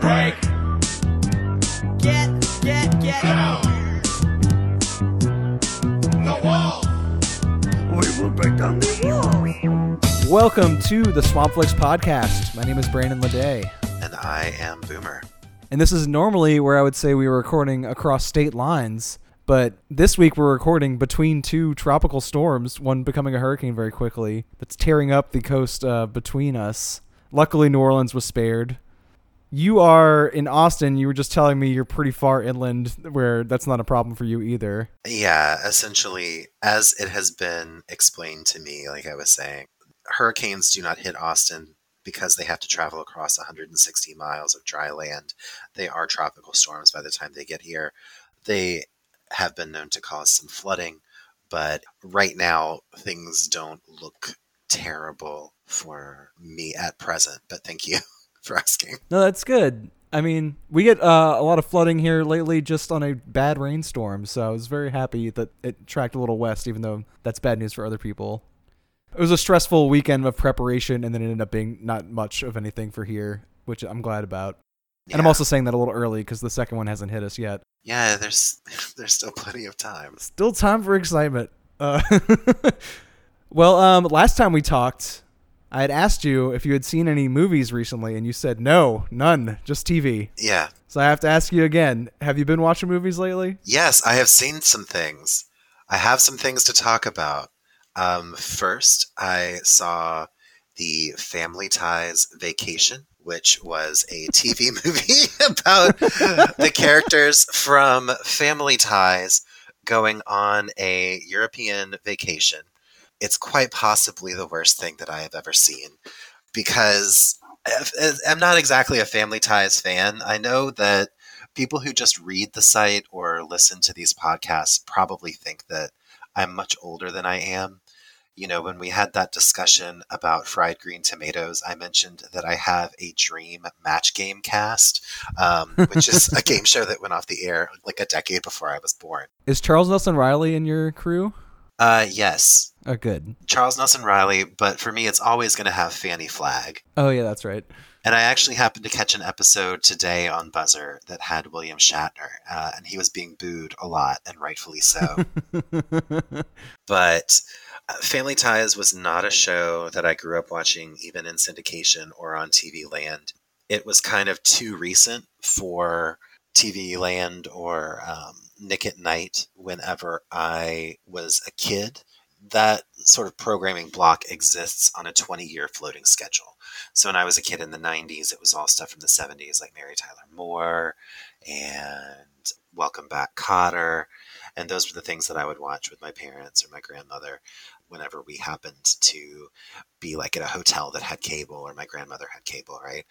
break. Get, get, get. The wall. We will break down the walls. Welcome to the Swampflix podcast. My name is Brandon Ledet, And I am Boomer. and this is normally where I would say we were recording across state lines, but this week we're recording between two tropical storms, one becoming a hurricane very quickly that's tearing up the coast uh, between us. Luckily, New Orleans was spared. You are in Austin. You were just telling me you're pretty far inland, where that's not a problem for you either. Yeah, essentially, as it has been explained to me, like I was saying, hurricanes do not hit Austin because they have to travel across 160 miles of dry land. They are tropical storms by the time they get here. They have been known to cause some flooding, but right now things don't look terrible for me at present. But thank you for asking. No, that's good. I mean, we get uh, a lot of flooding here lately just on a bad rainstorm, so I was very happy that it tracked a little west, even though that's bad news for other people. It was a stressful weekend of preparation, and then it ended up being not much of anything for here, which I'm glad about. And I'm also saying that a little early because the second one hasn't hit us yet. yeah, there's there's still plenty of time. Still time for excitement. Uh, well, um, last time we talked, I had asked you if you had seen any movies recently, and you said no, none, just TV. Yeah, So I have to ask you again: Have you been watching movies lately? Yes, I have seen some things. I have some things to talk about. Um, first, I saw the Family Ties Vacation, which was a TV movie about the characters from Family Ties going on a European vacation. It's quite possibly the worst thing that I have ever seen because I'm not exactly a Family Ties fan. I know that people who just read the site or listen to these podcasts probably think that I'm much older than I am. You know, when we had that discussion about fried green tomatoes, I mentioned that I have a dream match game cast, um, which is a game show that went off the air like a decade before I was born. Is Charles Nelson Reilly in your crew? Uh, yes, Oh, good. Charles Nelson Reilly, but for me, it's always going to have Fannie Flagg. Oh, yeah, that's right. And I actually happened to catch an episode today on Buzzr that had William Shatner, uh, and he was being booed a lot, and rightfully so. but uh, Family Ties was not a show that I grew up watching, even in syndication or on TV Land. It was kind of too recent for TV Land or um, Nick at Night whenever I was a kid. That sort of programming block exists on a 20 year floating schedule. So when I was a kid in the 90s, it was all stuff from the 70s, like Mary Tyler Moore and Welcome Back Kotter. And those were the things that I would watch with my parents or my grandmother whenever we happened to be like at a hotel that had cable or my grandmother had cable, right?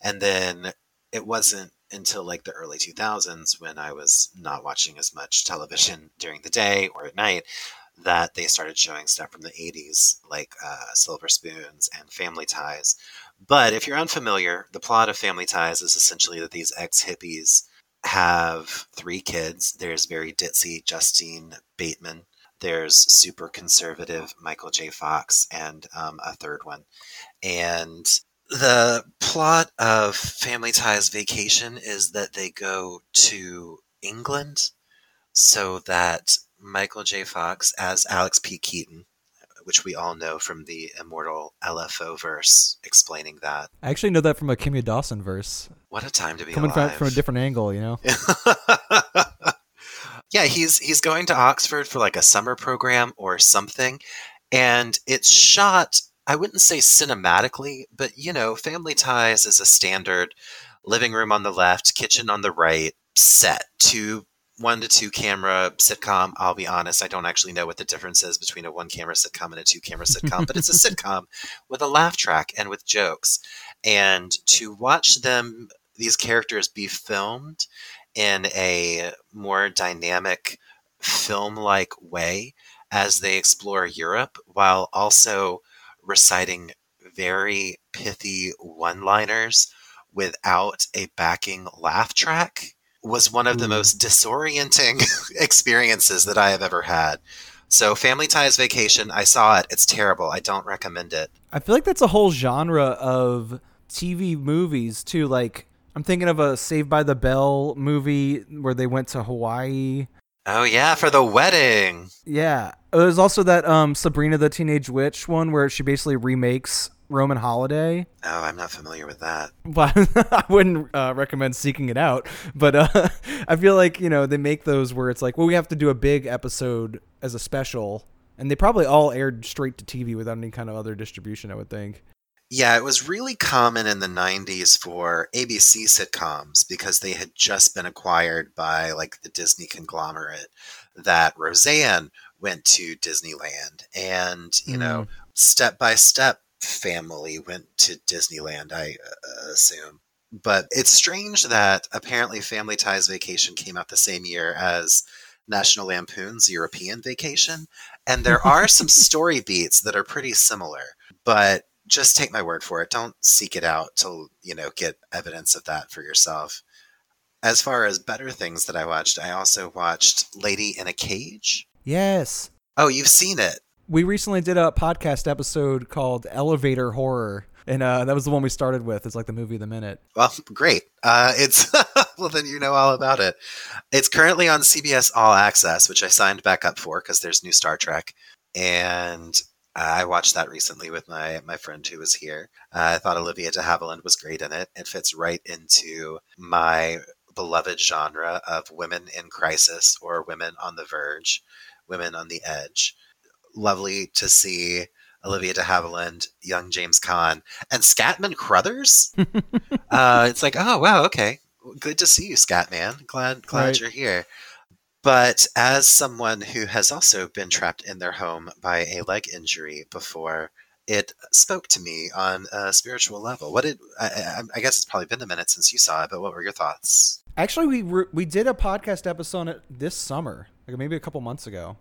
And then it wasn't until like the early 2000s when I was not watching as much television during the day or at night that they started showing stuff from the 80s like uh, Silver Spoons and Family Ties. But if you're unfamiliar, the plot of Family Ties is essentially that these ex hippies have three kids. There's very ditzy Justine Bateman. There's super conservative Michael J. Fox, and um, a third one. And the plot of Family Ties Vacation is that they go to England so that Michael J. Fox as Alex P. Keaton, which we all know from the immortal LFO verse explaining that. I actually know that from a Kimya Dawson verse, What a time to be coming from, alive. from a different angle, you know? yeah, he's he's going to Oxford for like a summer program or something, and it's shot. I wouldn't say cinematically, but you know, Family Ties is a standard living room on the left, kitchen on the right, set two one to two camera sitcom. I'll be honest, I don't actually know what the difference is between a one camera sitcom and a two camera sitcom, but it's a sitcom with a laugh track and with jokes. And to watch them, these characters be filmed in a more dynamic film like way as they explore Europe while also reciting very pithy one liners without a backing laugh track was one of the hmm. most disorienting experiences that I have ever had. So, Family Ties Vacation, I saw it. It's terrible. I don't recommend it. I feel like that's a whole genre of TV movies too, like I'm thinking of a Saved by the Bell movie where they went to Hawaii. Oh yeah, for the wedding. Yeah. There's also that um Sabrina the Teenage Witch one where she basically remakes Roman Holiday. Oh, I'm not familiar with that. But I wouldn't uh, recommend seeking it out. But uh, I feel like, you know, they make those where it's like, well, we have to do a big episode as a special. And they probably all aired straight to TV without any kind of other distribution, I would think. Yeah, it was really common in the 90s for ABC sitcoms because they had just been acquired by like the Disney conglomerate that Roseanne went to Disneyland and, you know, step by step family went to Disneyland, I uh, assume. But it's strange that apparently Family Ties Vacation came out the same year as National Lampoon's European Vacation. And there are some story beats that are pretty similar, but just take my word for it. Don't seek it out to, you know, get evidence of that for yourself. As far as better things that I watched, I also watched Lady in a Cage. Yes. Oh, you've seen it. We recently did a podcast episode called Elevator Horror. And uh, that was the one we started with. It's like the movie of the minute. Well, great. Uh, it's well, then you know all about it. It's currently on CBS All Access, which I signed back up for because there's new Star Trek, and I watched that recently with my my friend who was here. Uh, I thought Olivia De Havilland was great in it. It fits right into my beloved genre of women in crisis or women on the verge, women on the edge. Lovely to see Olivia de Havilland, young James Caan, and Scatman Crothers. uh, it's like, oh wow, okay, good to see you, Scatman. Glad glad Right. you're here. But as someone who has also been trapped in their home by a leg injury before, it spoke to me on a spiritual level. What did I, I, I guess it's probably been a minute since you saw it, but what were your thoughts? Actually, we we did a podcast episode this summer, like maybe a couple months ago.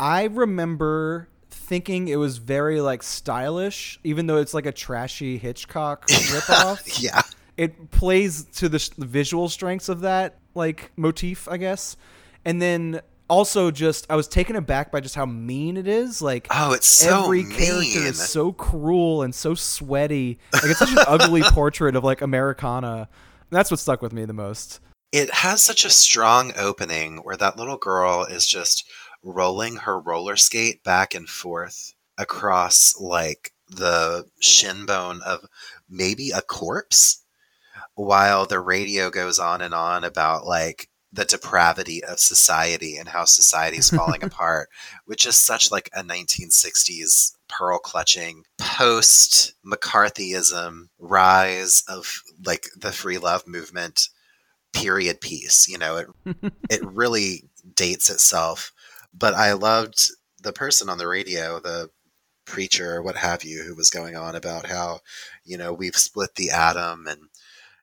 I remember thinking it was very like stylish, even though it's like a trashy Hitchcock ripoff. Yeah, it plays to the, sh- the visual strengths of that like motif, I guess. And then also just I was taken aback by just how mean it is. Like Oh, it's so every mean. character is so cruel and so sweaty. Like it's such an ugly portrait of like Americana. That's what stuck with me the most. it has such a strong opening where that little girl is just rolling her roller skate back and forth across like the shin bone of maybe a corpse while the radio goes on and on about like the depravity of society and how society's falling apart which is such like a 1960s pearl clutching post mccarthyism rise of like the free love movement period piece you know it it really dates itself. But i loved the person on the radio the preacher or what have you who was going on about how you know we've split the atom and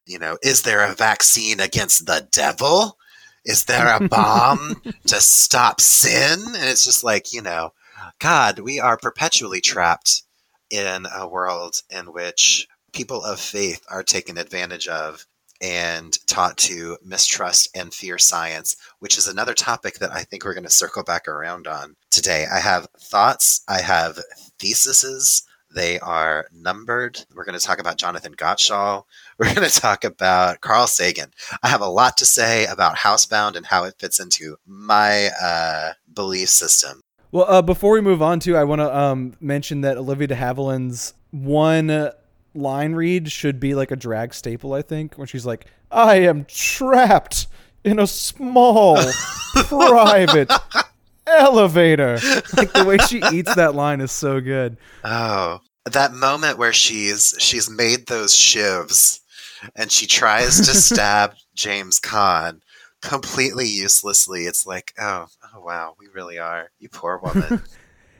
you know is there a vaccine against the devil? Is there a bomb to stop sin? And it's just like you know god we are perpetually trapped in a world in which people of faith are taken advantage of and taught to mistrust and fear science, which is another topic that I think we're going to circle back around on today. I have thoughts, I have theses. They are numbered. We're going to talk about Jonathan Gottschall. We're going to talk about Carl Sagan. I have a lot to say about Housebound and how it fits into my uh, belief system. Well, uh, before we move on, to, I want to um, mention that Olivia de Havilland's one line read should be like a drag staple. I think when she's like, "I am trapped in a small, private elevator." Like the way she eats that line is so good. Oh, that moment where she's she's made those shivs and she tries to stab James Caan completely uselessly. It's like, oh, oh wow, we really are. You poor woman.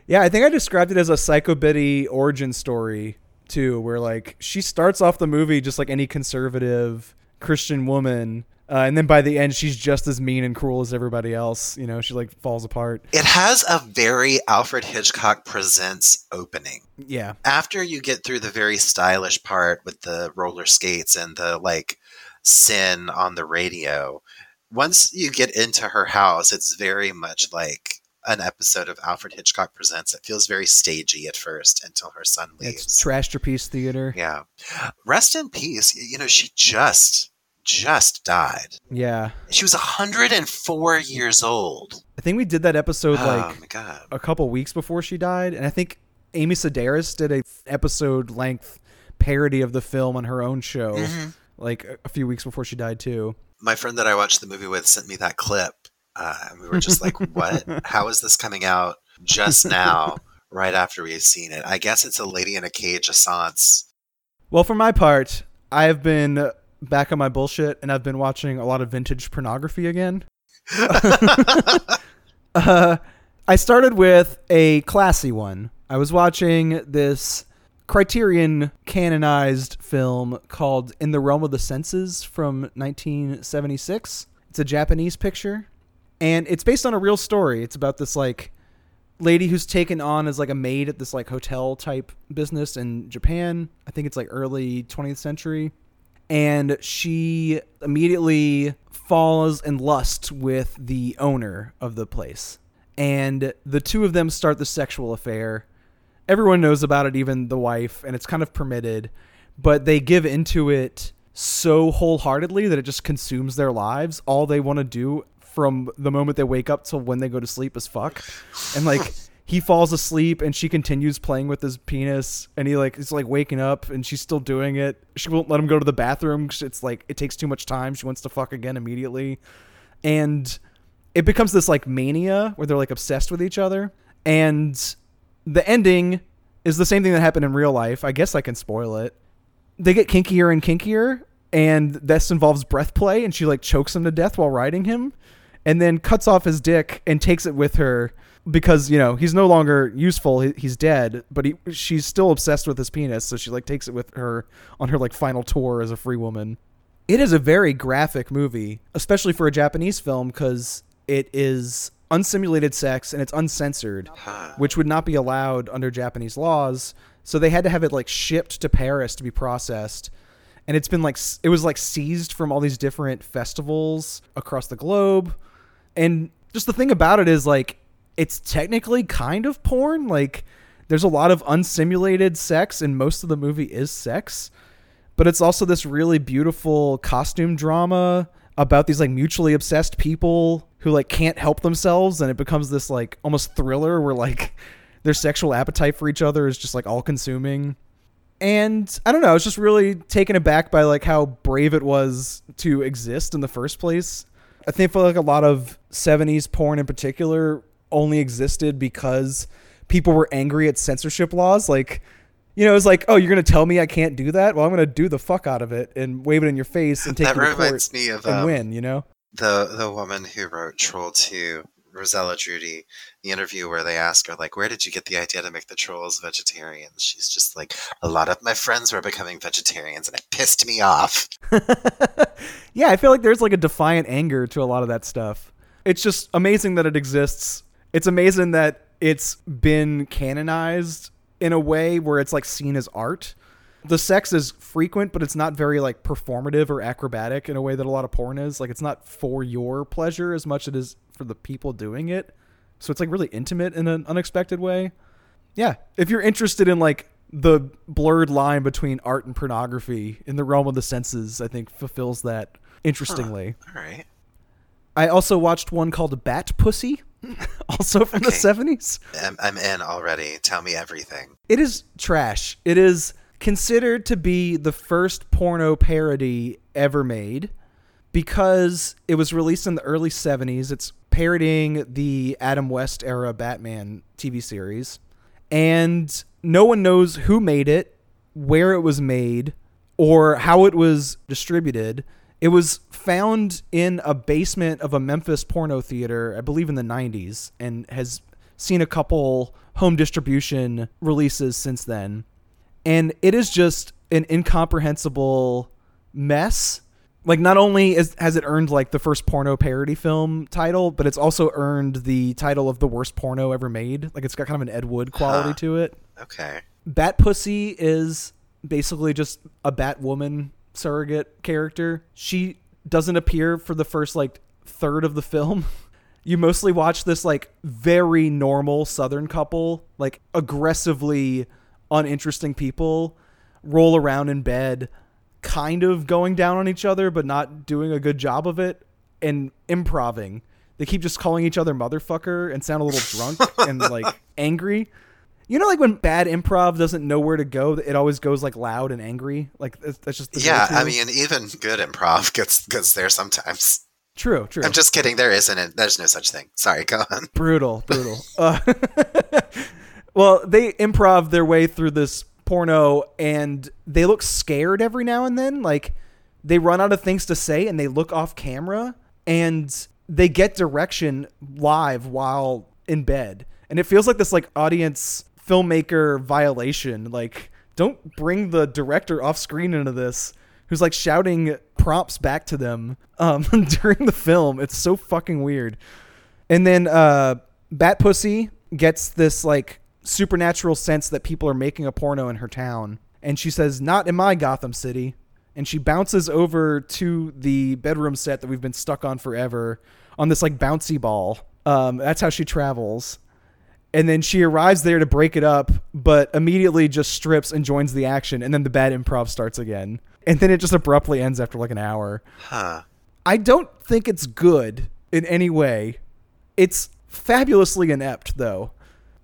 Yeah, I think I described it as a Psycho Biddy origin story too, where like she starts off the movie just like any conservative Christian woman, uh, and then by the end she's just as mean and cruel as everybody else. You know, she like falls apart. it has a very Alfred Hitchcock presents opening. Yeah, After you get through the very stylish part with the roller skates and the like sin on the radio, once you get into her house, it's very much like an episode of Alfred Hitchcock Presents. It feels very stagey at first until her son leaves. it's trashed theater. Yeah. Rest in peace. You know, she just just died. Yeah. She was 104 years old. I think we did that episode oh like my god. a couple weeks before she died, and I think Amy Sedaris did a episode length parody of the film on her own show, Mhm. Like a- few weeks before she died too. My friend that I watched the movie with sent me that clip, uh, and we were just like, "What? How is this coming out just now, right after we had seen it?" I guess it's a Lady in a Cage assance. Well, for my part, I have been back on my bullshit, and I've been watching a lot of vintage pornography again. uh, I started with a classy one. I was watching this Criterion canonized film called In the Realm of the Senses from 1976. It's a Japanese picture, and it's based on a real story. It's about this like lady who's taken on as like a maid at this like hotel type business in Japan. I think it's like early 20th century. And she immediately falls in lust with the owner of the place. And the two of them start the sexual affair. Everyone knows about it, even the wife, and it's kind of permitted, but they give into it so wholeheartedly that it just consumes their lives. All they want to do from the moment they wake up till when they go to sleep is fuck. And like he falls asleep and she continues playing with his penis and he like is like waking up and she's still doing it. She won't let him go to the bathroom it's like it takes too much time. She wants to fuck again immediately. And it becomes this like mania where they're like obsessed with each other. And the ending is the same thing that happened in real life. I guess I can spoil it. They get kinkier and kinkier, and this involves breath play, and she like chokes him to death while riding him, and then cuts off his dick and takes it with her because you know he's no longer useful. He's dead, but he she's still obsessed with his penis, so she like takes it with her on her like final tour as a free woman. It is a very graphic movie, especially for a Japanese film, because it is unsimulated sex and it's uncensored, which would not be allowed under Japanese laws. So they had to have it like shipped to Paris to be processed. And it's been like it was like seized from all these different festivals across the globe. And just the thing about it is like it's technically kind of porn. Like there's a lot of unsimulated sex and most of the movie is sex but it's also this really beautiful costume drama about these like mutually obsessed people who like can't help themselves and it becomes this like almost thriller where like their sexual appetite for each other is just like all consuming and i don't know i was just really taken aback by like how brave it was to exist in the first place i think for like a lot of 70s porn in particular only existed because people were angry at censorship laws like you know, it's like, oh, you're gonna tell me I can't do that? Well, I'm gonna do the fuck out of it and wave it in your face and take That you to court me of and um, win. You know? The the woman who wrote Troll 2, Rossella Drudi, the interview where they ask her like, "Where did you get the idea to make the trolls vegetarians?" She's just like, "A lot of my friends were becoming vegetarians, and it pissed me off." yeah, I feel like there's like a defiant anger to a lot of that stuff. It's just amazing that it exists. It's amazing that it's been canonized in a way where it's like seen as art. The sex is frequent, but it's not very like performative or acrobatic in a way that a lot of porn is. Like it's not for your pleasure as much as it is for the people doing it. So it's like really intimate in an unexpected way. Yeah, if you're interested in like the blurred line between art and pornography in the realm of the senses, I think fulfills that interestingly. All right. I also watched one called Bat Pussy, also from the 70s. I'm, I'm in already. Tell me everything. It is trash. It is considered to be the first porno parody ever made because it was released in the early 70s. It's parodying the Adam West era Batman TV series. And no one knows who made it, where it was made, or how it was distributed. It was found in a basement of a Memphis porno theater, I believe in the 90s, and has seen a couple home distribution releases since then. And it is just an incomprehensible mess. Like, not only is, has it earned like the first porno parody film title, but it's also earned the title of the worst porno ever made. Like, it's got kind of an Ed Wood quality Huh. to it. Okay. Bat Pussy is basically just a Batwoman surrogate character. She doesn't appear for the first like third of the film. You mostly watch this like very normal southern couple, like aggressively uninteresting people roll around in bed kind of going down on each other, but not doing a good job of it, and improving. They keep just calling each other motherfucker and sound a little drunk and like angry. You know, like when bad improv doesn't know where to go, it always goes like loud and angry. Like that's just Yeah. I mean, even good improv gets goes there sometimes. true, true. I'm just kidding. There isn't. There's no such thing. Sorry, go on. brutal, brutal. uh, well, they improv their way through this porno, and they look scared every now and then. Like they run out of things to say, and they look off camera, and they get direction live while in bed, and it feels like this like audience filmmaker violation. Like, don't bring the director off screen into this. Who's like shouting prompts back to them um, during the film? It's so fucking weird. And then uh, Bat Pussy gets this like supernatural sense that people are making a porno in her town, and she says, "Not in my Gotham City." And she bounces over to the bedroom set that we've been stuck on forever on this like bouncy ball. Um, that's how she travels. And then she arrives there to break it up, but immediately just strips and joins the action. And then the bad improv starts again. And then it just abruptly ends after like an hour. Huh. I don't think it's good in any way. It's fabulously inept, though.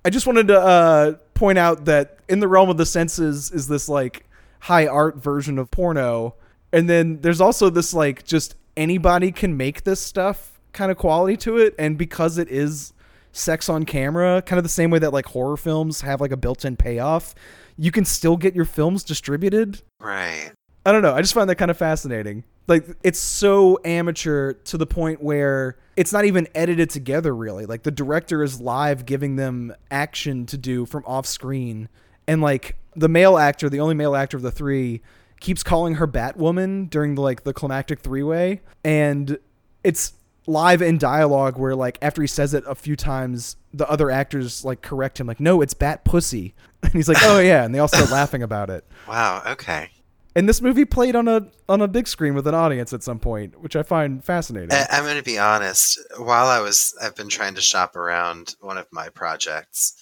I just wanted to uh, point out that in the realm of the senses is this like high art version of porno, and then there's also this like just anybody can make this stuff kind of quality to it, and because it is sex on camera, kind of the same way that like horror films have like a built-in payoff, you can still get your films distributed Right. I don't know. I just find that kind of fascinating. Like it's so amateur to the point where it's not even edited together really. Like the director is live giving them action to do from off screen and like the male actor, the only male actor of the 3 keeps calling her Batwoman during the like the climactic three-way and it's live in dialogue where like after he says it a few times the other actors like correct him like no it's bat pussy and he's like oh yeah and they all start laughing about it Wow. Okay. And this movie played on a on a big screen with an audience at some point, which I find fascinating. I, I'm going to be honest. While I was, I've been trying to shop around one of my projects.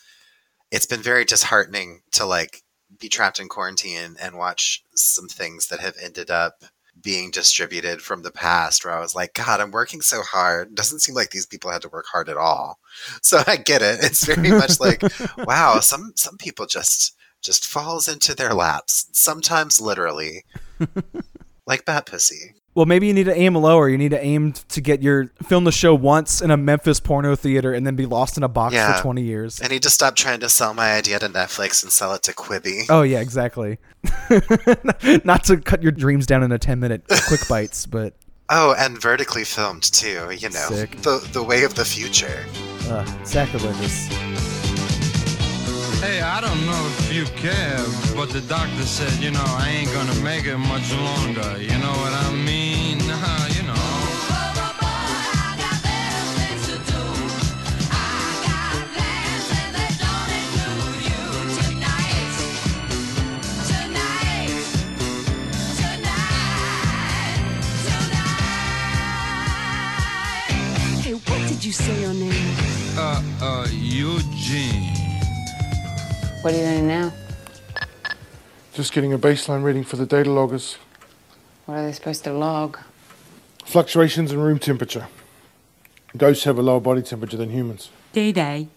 It's been very disheartening to like be trapped in quarantine and watch some things that have ended up being distributed from the past where I was like, God, I'm working so hard. Doesn't seem like these people had to work hard at all. So I get it. It's very much like, wow, some some people just just falls into their laps, sometimes literally. like Bat Pussy. well, maybe you need to aim lower. You need to aim to get your film the show once in a Memphis porno theater and then be lost in a box Yeah. for 20 years. I need to stop trying to sell my idea to Netflix and sell it to Quibi. Oh yeah, exactly. Not to cut your dreams down into 10 minute quick bites, but Oh, and vertically filmed too. You know, Sick. the the way of the future. uh, sacrilegious. Hey, I don't know if you care, but the doctor said, you know, I ain't gonna make it much longer. You know what I mean? you know. Hey, what did you say your name? Uh, uh, Eugene. What are you doing now? Just getting a baseline reading for the data loggers. What are they supposed to log? Fluctuations in room temperature. Ghosts have a lower body temperature than humans. Day Day.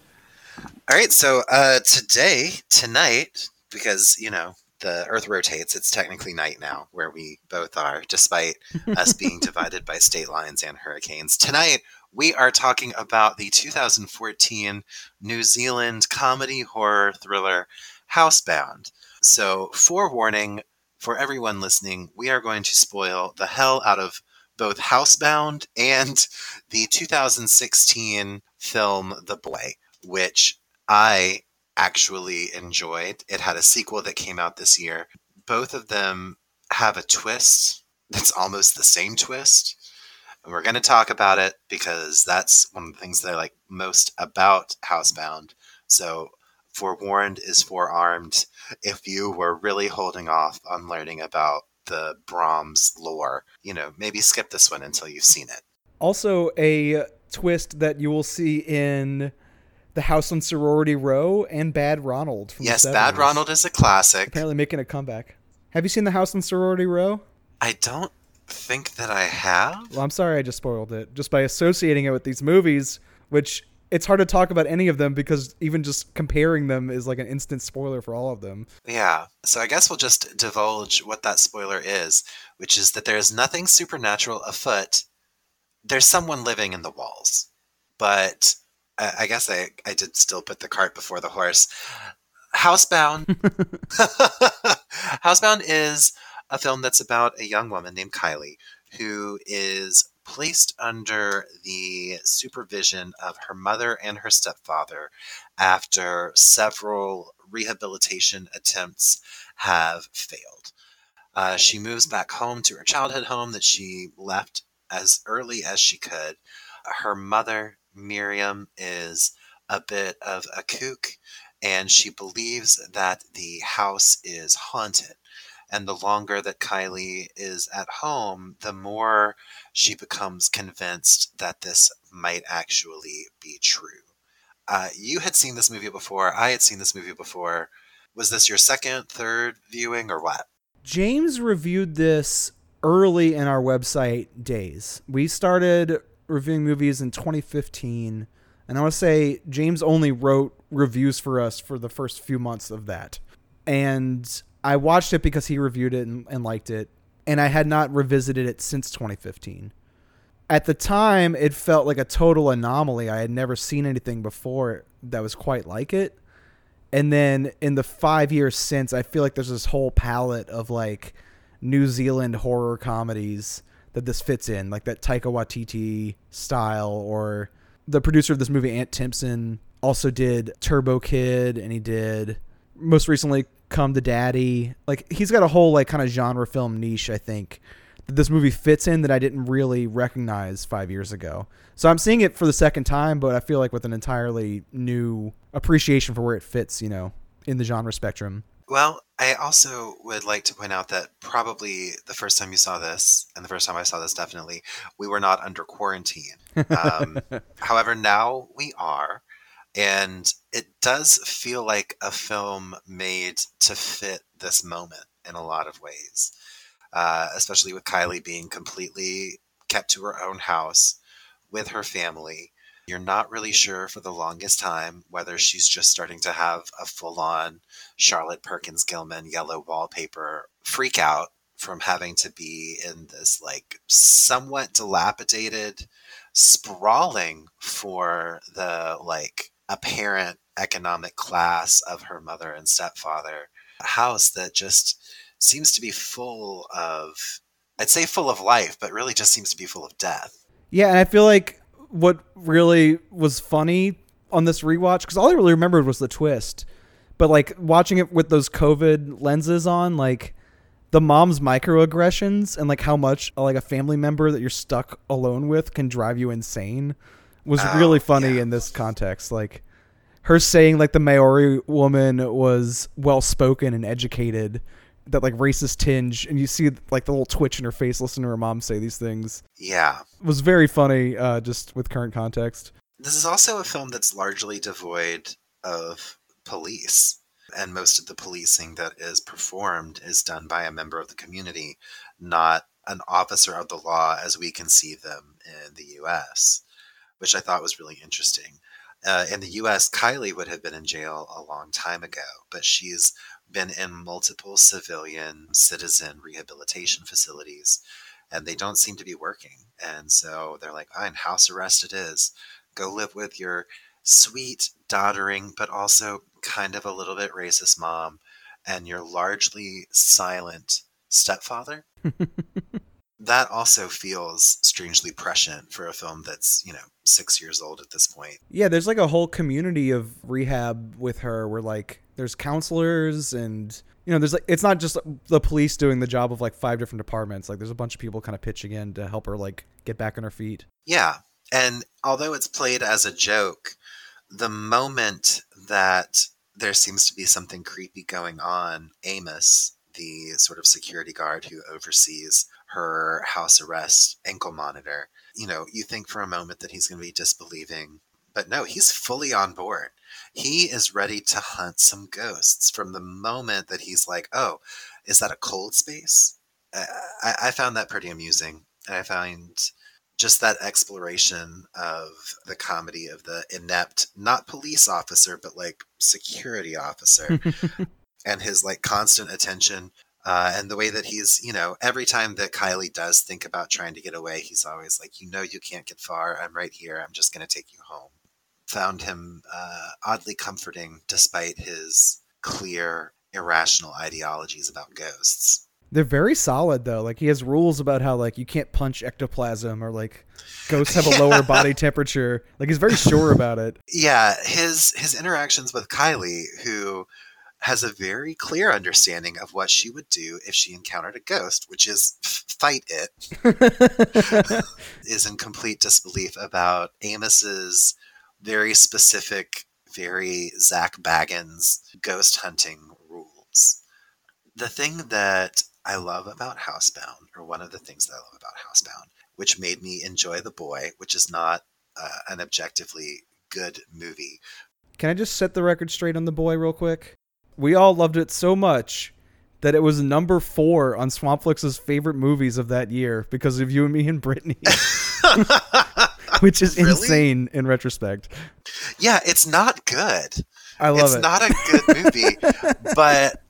All right, so uh, today, tonight, because you know the Earth rotates, it's technically night now, where we both are, despite us being divided by state lines and hurricanes. Tonight, we are talking about the 2014 New Zealand comedy horror thriller Housebound. So, forewarning for everyone listening, we are going to spoil the hell out of both Housebound and the 2016 film The Boy, which I actually enjoyed. It had a sequel that came out this year. Both of them have a twist that's almost the same twist. And we're going to talk about it because that's one of the things that I like most about Housebound. So, forewarned is forearmed. If you were really holding off on learning about the Brahms lore, you know, maybe skip this one until you've seen it. Also, a twist that you will see in the House on Sorority Row and Bad Ronald. From Yes, Bad Ronald is a classic. apparently making a comeback. Have you seen the House on Sorority Row? I don't think that I have. Well, I'm sorry I just spoiled it. Just by associating it with these movies, which it's hard to talk about any of them because even just comparing them is like an instant spoiler for all of them. Yeah. So I guess we'll just divulge what that spoiler is, which is that there is nothing supernatural afoot. There's someone living in the walls. But I, I guess I, I did still put the cart before the horse. Housebound. Housebound is a film that's about a young woman named Kylie who is placed under the supervision of her mother and her stepfather after several rehabilitation attempts have failed. Uh, she moves back home to her childhood home that she left as early as she could. Her mother, Miriam, is a bit of a kook and she believes that the house is haunted. And the longer that Kylie is at home, the more she becomes convinced that this might actually be true. Uh, you had seen this movie before. I had seen this movie before. Was this your second, third viewing, or what? James reviewed this early in our website days. We started reviewing movies in 2015, and I want to say James only wrote reviews for us for the first few months of that. And I watched it because he reviewed it and, and liked it, and I had not revisited it since 2015. At the time, it felt like a total anomaly. I had never seen anything before that was quite like it. And then in the five years since, I feel like there's this whole palette of like New Zealand horror comedies that this fits in, like that Taika Waititi style, or the producer of this movie, Ant Timpson, also did Turbo Kid, and he did most recently Come to Daddy. Like he's got a whole like kind of genre film niche, I think, that this movie fits in that I didn't really recognize five years ago. So I'm seeing it for the second time, but I feel like with an entirely new appreciation for where it fits, you know, in the genre spectrum. Well, I also would like to point out that probably the first time you saw this, and the first time I saw this, definitely, we were not under quarantine. Um, however, now we are. And it does feel like a film made to fit this moment in a lot of ways, uh, especially with Kylie being completely kept to her own house with her family. You're not really sure for the longest time whether she's just starting to have a full on Charlotte Perkins Gilman yellow wallpaper freak out from having to be in this like somewhat dilapidated sprawling for the like apparent economic class of her mother and stepfather a house that just seems to be full of i'd say full of life but really just seems to be full of death. Yeah, and I feel like what really was funny on this rewatch because all I really remembered was the twist, but like watching it with those COVID lenses on, like the mom's microaggressions and like how much like a family member that you're stuck alone with can drive you insane was Oh, really funny yeah. in this context. Like her saying like the Maori woman was well spoken and educated, that like racist tinge, and you see like the little twitch in her face listening to her mom say these things yeah was very funny uh, just with current context. This is also a film that's largely devoid of police, and most of the policing that is performed is done by a member of the community, not an officer of the law as we conceive them in the US, which I thought was really interesting. Uh, in the US, Kylie would have been in jail a long time ago, but she's been in multiple civilian citizen rehabilitation facilities, and they don't seem to be working. And so they're like, fine, house arrest it is go live with your sweet, doddering, but also kind of a little bit racist mom and your largely silent stepfather. that also feels strangely prescient for a film that's, you know, six years old at this point. Yeah, there's like a whole community of rehab with her where like there's counselors and you know there's like it's not just the police doing the job of like five different departments. Like there's a bunch of people kind of pitching in to help her like get back on her feet. Yeah. And although it's played as a joke, the moment that there seems to be something creepy going on, Amos, the sort of security guard who oversees her house arrest ankle monitor, you know, you think for a moment that he's going to be disbelieving. But no, he's fully on board. He is ready to hunt some ghosts from the moment that he's like, oh, is that a cold space? Uh, I, I found that pretty amusing. And I find just that exploration of the comedy of the inept, not police officer, but like security officer, and his like constant attention. Uh, and the way that he's, you know, every time that Kylie does think about trying to get away, he's always like, you know, you can't get far. I'm right here. I'm just going to take you home. Found him uh, oddly comforting despite his clear, irrational ideologies about ghosts. They're very solid though. Like he has rules about how like you can't punch ectoplasm or like ghosts have a lower body temperature. Like he's very sure about it. Yeah, his his interactions with Kylie, who has a very clear understanding of what she would do if she encountered a ghost, which is fight it, is in complete disbelief about Amos's very specific, very Zak Bagans ghost hunting rules. The thing that I love about Housebound, or one of the things that I love about Housebound, which made me enjoy The Boy, which is not uh, an objectively good movie. Can I just set the record straight on The Boy real quick? We all loved it so much that it was number four on Swampflix's favorite movies of that year because of you and me and Brittany. which is Really? insane in retrospect. Yeah, it's not good. I love it's it. It's not a good movie, but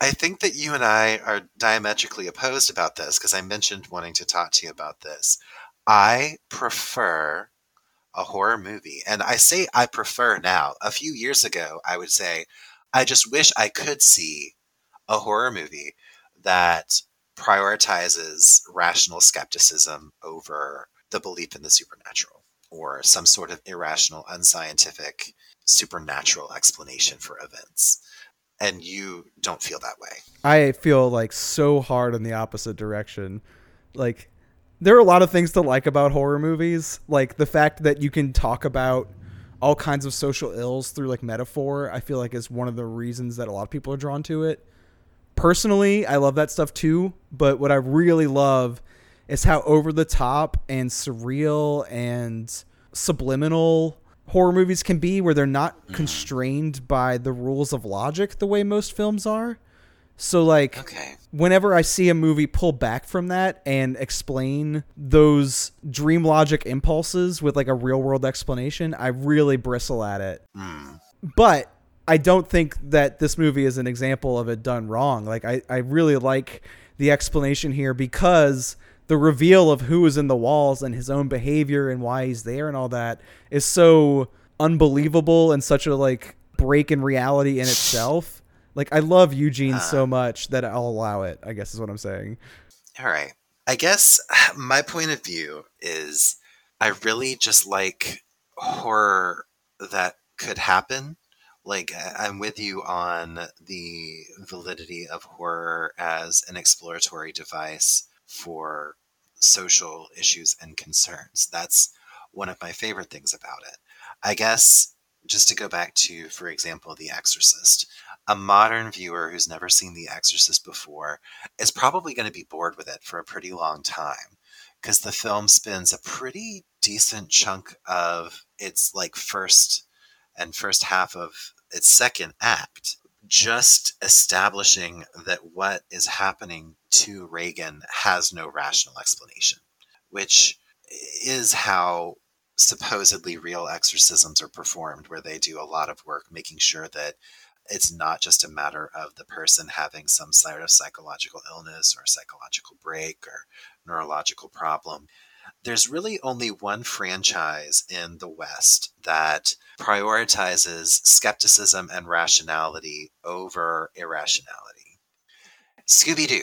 I think that you and I are diametrically opposed about this because I mentioned wanting to talk to you about this. I prefer a horror movie, and I say I prefer now. A few years ago, I would say I just wish I could see a horror movie that prioritizes rational skepticism over the belief in the supernatural or some sort of irrational, unscientific, supernatural explanation for events. And you don't feel that way. I feel like so hard in the opposite direction. Like there are a lot of things to like about horror movies, like the fact that you can talk about all kinds of social ills through like metaphor. I feel like is one of the reasons that a lot of people are drawn to it. Personally, I love that stuff too, but what I really love is how over the top and surreal and subliminal horror movies can be where they're not mm-hmm. constrained by the rules of logic the way most films are. So like Okay. whenever I see a movie pull back from that and explain those dream logic impulses with like a real world explanation, I really bristle at it. Hmm. But I don't think that this movie is an example of it done wrong. Like I, I really like the explanation here because the reveal of who is in the walls and his own behavior and why he's there and all that is so unbelievable and such a like break in reality in itself. Like I love Eugene so uh. much that I'll allow it, I guess is what I'm saying. All right. I guess my point of view is I really just like horror that could happen. Like, I'm with you on the validity of horror as an exploratory device for social issues and concerns. That's one of my favorite things about it. I guess, just to go back to, for example, The Exorcist, a modern viewer who's never seen The Exorcist before is probably going to be bored with it for a pretty long time because the film spends a pretty decent chunk of its like first and first half of its second act just establishing that what is happening to Regan has no rational explanation, which is how supposedly real exorcisms are performed, where they do a lot of work making sure that it's not just a matter of the person having some sort of psychological illness or psychological break or neurological problem. There's really only one franchise in the West that prioritizes skepticism and rationality over irrationality Scooby Doo.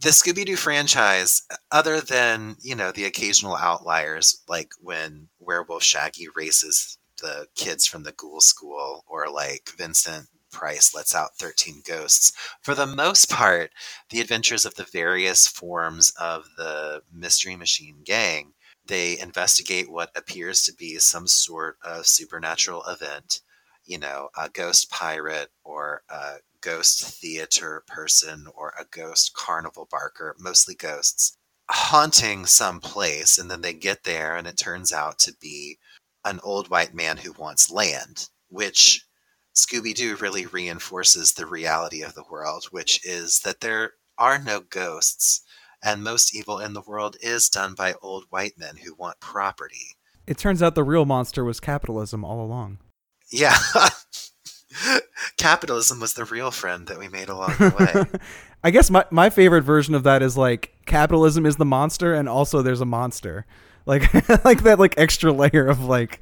The Scooby Doo franchise, other than, you know, the occasional outliers, like when Werewolf Shaggy races the kids from the ghoul school or like Vincent Price lets out 13 ghosts. For the most part, the adventures of the various forms of the Mystery Machine gang, they investigate what appears to be some sort of supernatural event, you know, a ghost pirate or a ghost theater person or a ghost carnival barker, mostly ghosts, haunting some place. And then they get there and it turns out to be an old white man who wants land, which Scooby Doo really reinforces the reality of the world, which is that there are no ghosts, and most evil in the world is done by old white men who want property. It turns out the real monster was capitalism all along. Yeah. Capitalism was the real friend that we made along the way. I guess my, my favorite version of that is like capitalism is the monster and also there's a monster. Like like that like extra layer of like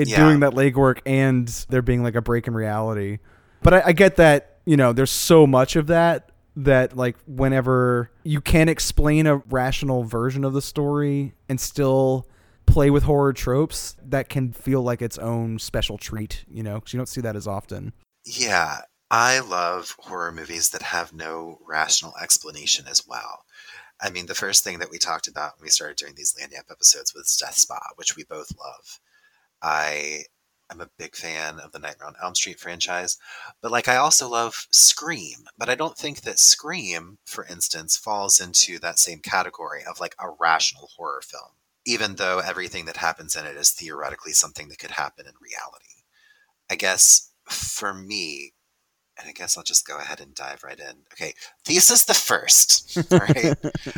it Yeah. doing that legwork and there being like a break in reality. But I, I get that, you know, there's so much of that that like whenever you can explain a rational version of the story and still play with horror tropes, that can feel like its own special treat, you know, because you don't see that as often. Yeah, I love horror movies that have no rational explanation as well. I mean, the first thing that we talked about when we started doing these Lagniappe episodes was Death Spa, which we both love. I am a big fan of the Nightmare on Elm Street franchise, but like I also love Scream. But I don't think that Scream, for instance, falls into that same category of like a rational horror film, even though everything that happens in it is theoretically something that could happen in reality. I guess for me, and I guess I'll just go ahead and dive right in. Okay, thesis the first. Right.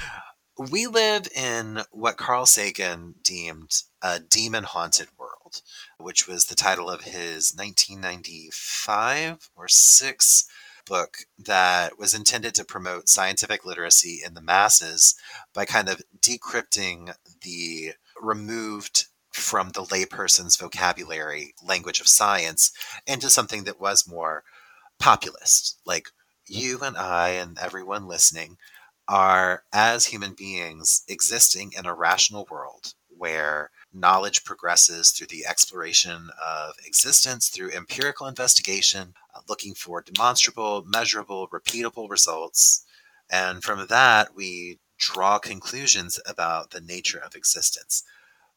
we live in what Carl Sagan deemed a demon haunted world, which was the title of his 1995 or 6 book that was intended to promote scientific literacy in the masses by kind of decrypting the removed from the layperson's vocabulary language of science into something that was more populist. Like you and I and everyone listening are, as human beings, existing in a rational world where knowledge progresses through the exploration of existence, through empirical investigation, uh, looking for demonstrable, measurable, repeatable results. And from that, we draw conclusions about the nature of existence.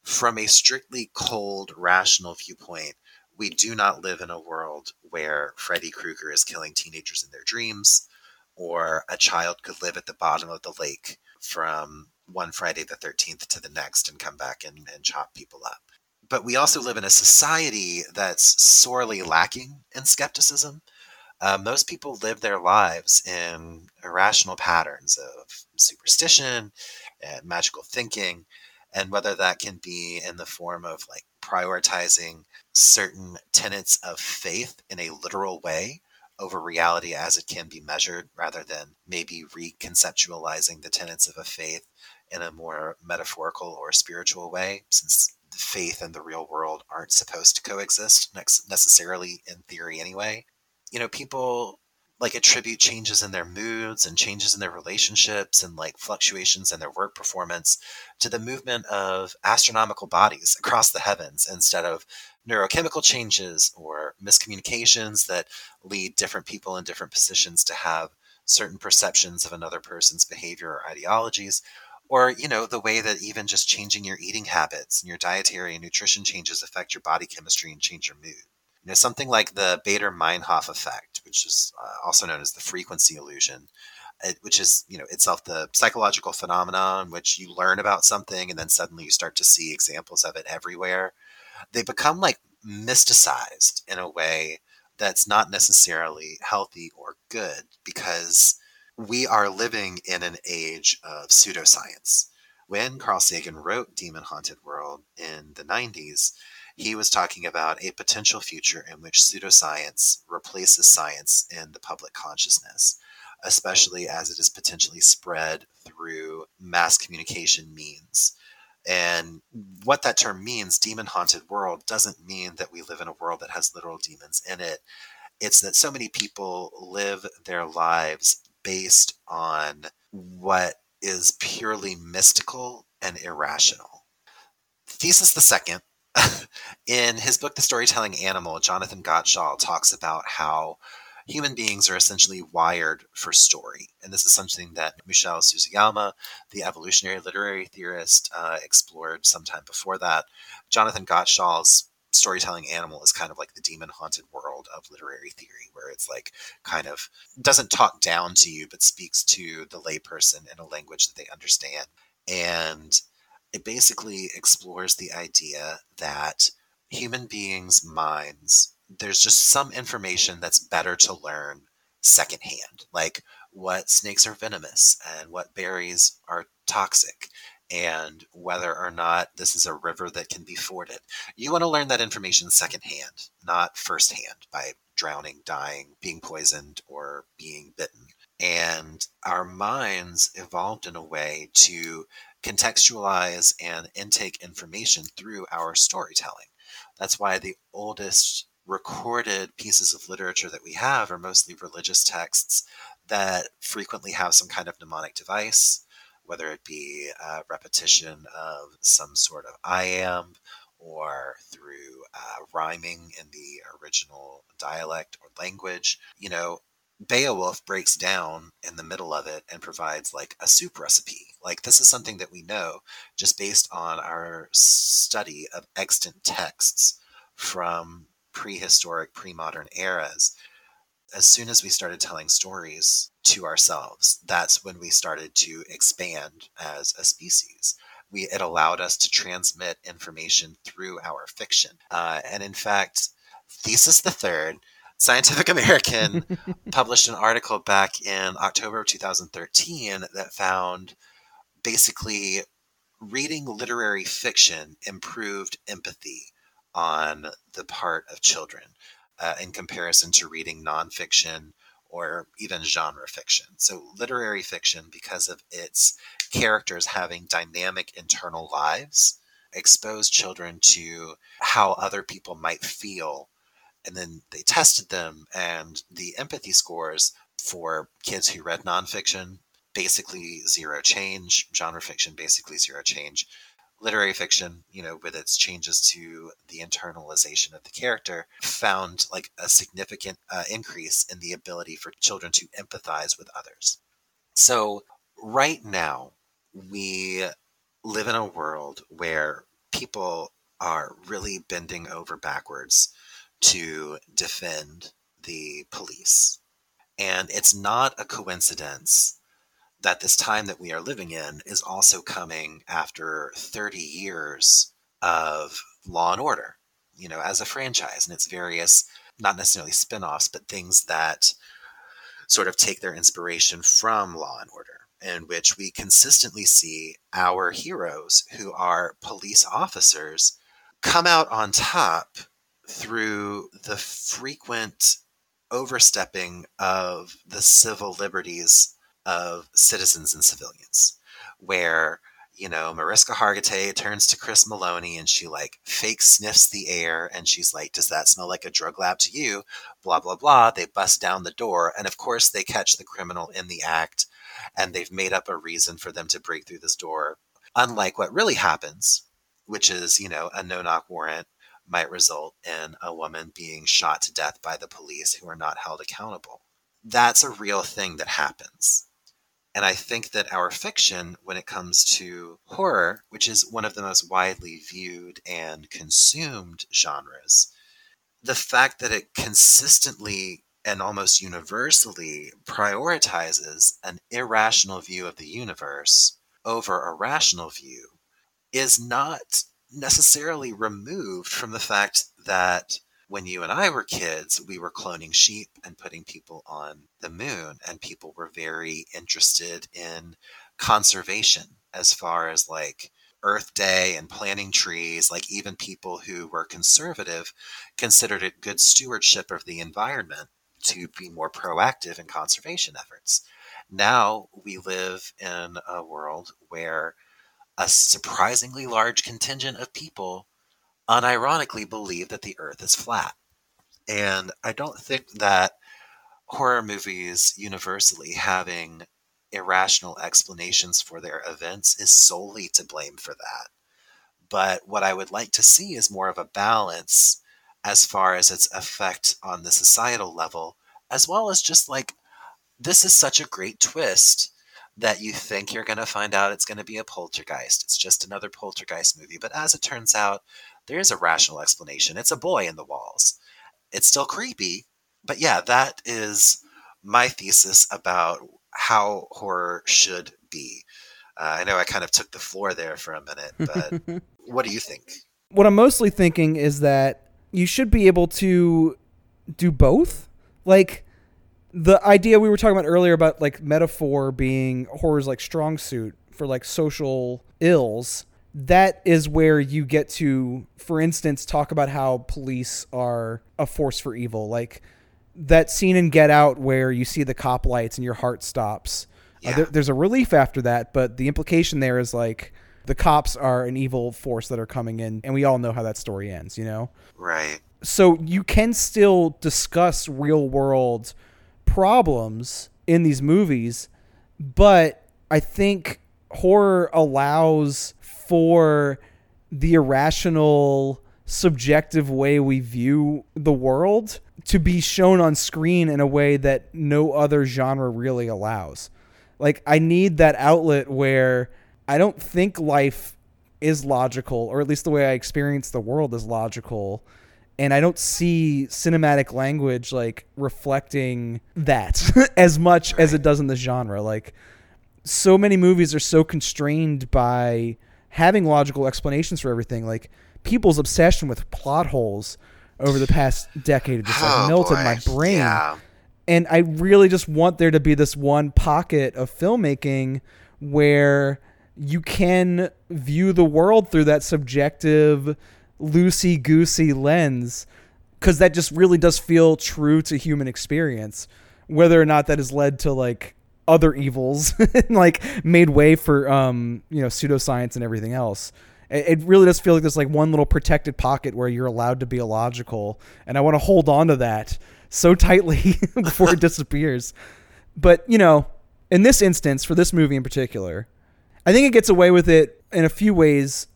From a strictly cold, rational viewpoint, we do not live in a world where Freddy Krueger is killing teenagers in their dreams, or a child could live at the bottom of the lake from one Friday the 13th to the next and come back and, and chop people up. But we also live in a society that's sorely lacking in skepticism. Uh, most people live their lives in irrational patterns of superstition and magical thinking, and whether that can be in the form of like prioritizing certain tenets of faith in a literal way over reality as it can be measured rather than maybe reconceptualizing the tenets of a faith in a more metaphorical or spiritual way since faith and the real world aren't supposed to coexist necessarily in theory anyway. You know people like attribute changes in their moods and changes in their relationships and like fluctuations in their work performance to the movement of astronomical bodies across the heavens instead of neurochemical changes or miscommunications that lead different people in different positions to have certain perceptions of another person's behavior or ideologies or you know the way that even just changing your eating habits and your dietary and nutrition changes affect your body chemistry and change your mood. You know something like the Baader-Meinhof effect which is uh, also known as the frequency illusion uh, which is you know itself the psychological phenomenon in which you learn about something and then suddenly you start to see examples of it everywhere. They become like mysticized in a way that's not necessarily healthy or good because we are living in an age of pseudoscience. When Carl Sagan wrote Demon Haunted World in the 90s, he was talking about a potential future in which pseudoscience replaces science in the public consciousness, especially as it is potentially spread through mass communication means. And what that term means, demon haunted world, doesn't mean that we live in a world that has literal demons in it. It's that so many people live their lives based on what is purely mystical and irrational. Thesis the second, in his book, The Storytelling Animal, Jonathan Gottschall talks about how human beings are essentially wired for story. And this is something that Michelle Sugiyama, the evolutionary literary theorist, uh, explored sometime before that. Jonathan Gottschall's storytelling animal is kind of like the demon haunted world of literary theory, where it's like kind of doesn't talk down to you, but speaks to the layperson in a language that they understand. And it basically explores the idea that human beings' minds there's just some information that's better to learn secondhand. Like what snakes are venomous and what berries are toxic and whether or not this is a river that can be forded. You want to learn that information secondhand, not firsthand by drowning, dying, being poisoned, or being bitten. And our minds evolved in a way to contextualize and intake information through our storytelling. That's why the oldest recorded pieces of literature that we have are mostly religious texts that frequently have some kind of mnemonic device, whether it be a repetition of some sort of iamb or through uh, rhyming in the original dialect or language. You know, Beowulf breaks down in the middle of it and provides like a soup recipe. Like, this is something that we know just based on our study of extant texts from prehistoric, pre modern eras. As soon as we started telling stories to ourselves, that's when we started to expand as a species. We, it allowed us to transmit information through our fiction. Uh, and in fact, Thesis the Third, Scientific American published an article back in October of 2013 that found basically reading literary fiction improved empathy on the part of children uh, in comparison to reading nonfiction or even genre fiction. So, literary fiction, because of its characters having dynamic internal lives, expose children to how other people might feel and then they tested them and the empathy scores for kids who read nonfiction basically zero change genre fiction basically zero change literary fiction you know with its changes to the internalization of the character found like a significant uh, increase in the ability for children to empathize with others so right now we live in a world where people are really bending over backwards to defend the police. And it's not a coincidence that this time that we are living in is also coming after 30 years of Law and Order, you know, as a franchise. And its various, not necessarily spin offs, but things that sort of take their inspiration from Law and Order, in which we consistently see our heroes, who are police officers, come out on top through the frequent overstepping of the civil liberties of citizens and civilians, where you know, Mariska Hargitay turns to Chris Meloni and she like fake sniffs the air and she's like, Does that smell like a drug lab to you? Blah, blah, blah. They bust down the door. And of course, they catch the criminal in the act and they've made up a reason for them to break through this door. Unlike what really happens, which is, you know, a no knock warrant might result in a woman being shot to death by the police who are not held accountable. That's a real thing that happens. And I think that our fiction, when it comes to horror, which is one of the most widely viewed and consumed genres, the fact that it consistently and almost universally prioritizes an irrational view of the universe over a rational view is not necessarily removed from the fact that when you and I were kids, we were cloning sheep and putting people on the moon, and people were very interested in conservation as far as like Earth Day and planting trees. Like, even people who were conservative considered it good stewardship of the environment to be more proactive in conservation efforts. Now we live in a world where a surprisingly large contingent of people unironically believe that the earth is flat. And I don't think that horror movies universally having irrational explanations for their events is solely to blame for that. But what I would like to see is more of a balance as far as its effect on the societal level, as well as just like, this is such a great twist that you think you're going to find out it's going to be a poltergeist. It's just another poltergeist movie. But as it turns out, there is a rational explanation. It's a boy in the walls. It's still creepy. But yeah, that is my thesis about how horror should be. Uh, I know I kind of took the floor there for a minute, but what do you think? What I'm mostly thinking is that you should be able to do both. Like, the idea we were talking about earlier about like metaphor being horror's like strong suit for like social ills that is where you get to for instance talk about how police are a force for evil like that scene in get out where you see the cop lights and your heart stops uh, Yeah. there, there's a relief after that but the implication there is like the cops are an evil force that are coming in and we all know how that story ends you know Right. so you can still discuss real world problems in these movies but i think horror allows for the irrational subjective way we view the world to be shown on screen in a way that no other genre really allows like i need that outlet where i don't think life is logical or at least the way i experience the world is logical and I don't see cinematic language like reflecting that as much as it does in the genre. Like so many movies are so constrained by having logical explanations for everything. Like people's obsession with plot holes over the past decade just like Oh, melted boy. my brain. Yeah. And I really just want there to be this one pocket of filmmaking where you can view the world through that subjective, loosey goosey lens, because that just really does feel true to human experience. Whether or not that has led to like other evils and like made way for um you know pseudoscience and everything else. It it really does feel like there's like one little protected pocket where you're allowed to be illogical, and I want to hold on to that so tightly before it disappears. But you know, in this instance, for this movie in particular, I think it gets away with it in a few ways.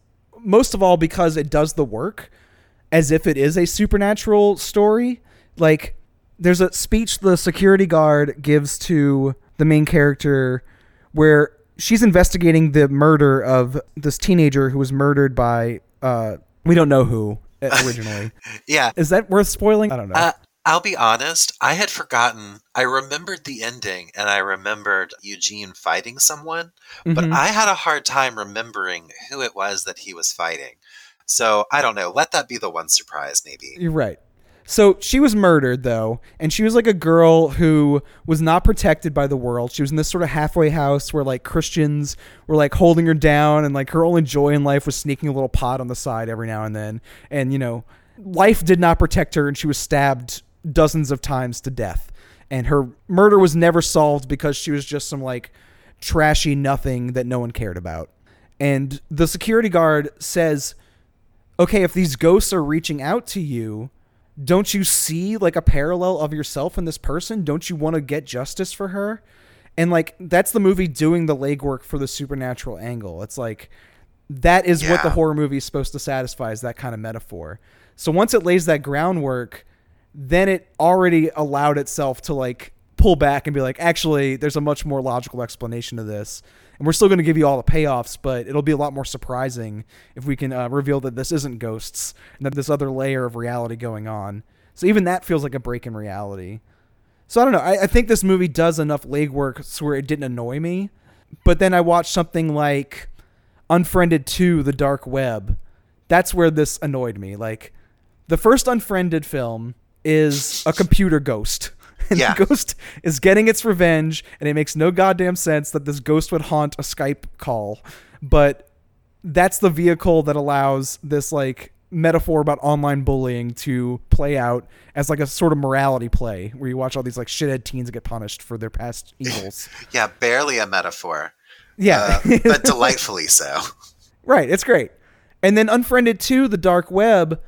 Most of all, because it does the work as if it is a supernatural story. Like, there's a speech the security guard gives to the main character where she's investigating the murder of this teenager who was murdered by, uh, we don't know who uh, originally. Yeah. is that worth spoiling? I don't know. Uh, I'll be honest, I had forgotten. I remembered the ending and I remembered Eugene fighting someone, but Mhm. I had a hard time remembering who it was that he was fighting. So I don't know. Let that be the one surprise, maybe. You're right. So she was murdered though, and she was like a girl who was not protected by the world. She was in this sort of halfway house where like Christians were like holding her down, and like her only joy in life was sneaking a little pot on the side every now and then. And you know, life did not protect her, and she was stabbed dozens of times to death. And her murder was never solved because she was just some like trashy nothing that no one cared about. And the security guard says, okay, if these ghosts are reaching out to you, don't you see like a parallel of yourself in this person? Don't you want to get justice for her? And like that's the movie doing the legwork for the supernatural angle. It's like that is what the horror movie is supposed to satisfy is that kind of metaphor. So once it lays that groundwork, then it already allowed itself to like pull back and be like, actually, there's a much more logical explanation to this. And we're still going to give you all the payoffs, but it'll be a lot more surprising if we can uh, reveal that this isn't ghosts and that this other layer of reality going on. So even that feels like a break in reality. So I don't know. I, I think this movie does enough legwork so where it didn't annoy me. But then I watched something like Unfriended 2 The Dark Web. That's where this annoyed me. Like, the first Unfriended film is a computer ghost. And Yeah. the ghost is getting its revenge, and it makes no goddamn sense that this ghost would haunt a Skype call. But that's the vehicle that allows this, like, metaphor about online bullying to play out as like a sort of morality play where you watch all these like shithead teens get punished for their past evils. Yeah, barely a metaphor, Yeah. uh, but delightfully so. Right, it's great. And then Unfriended 2, the dark web,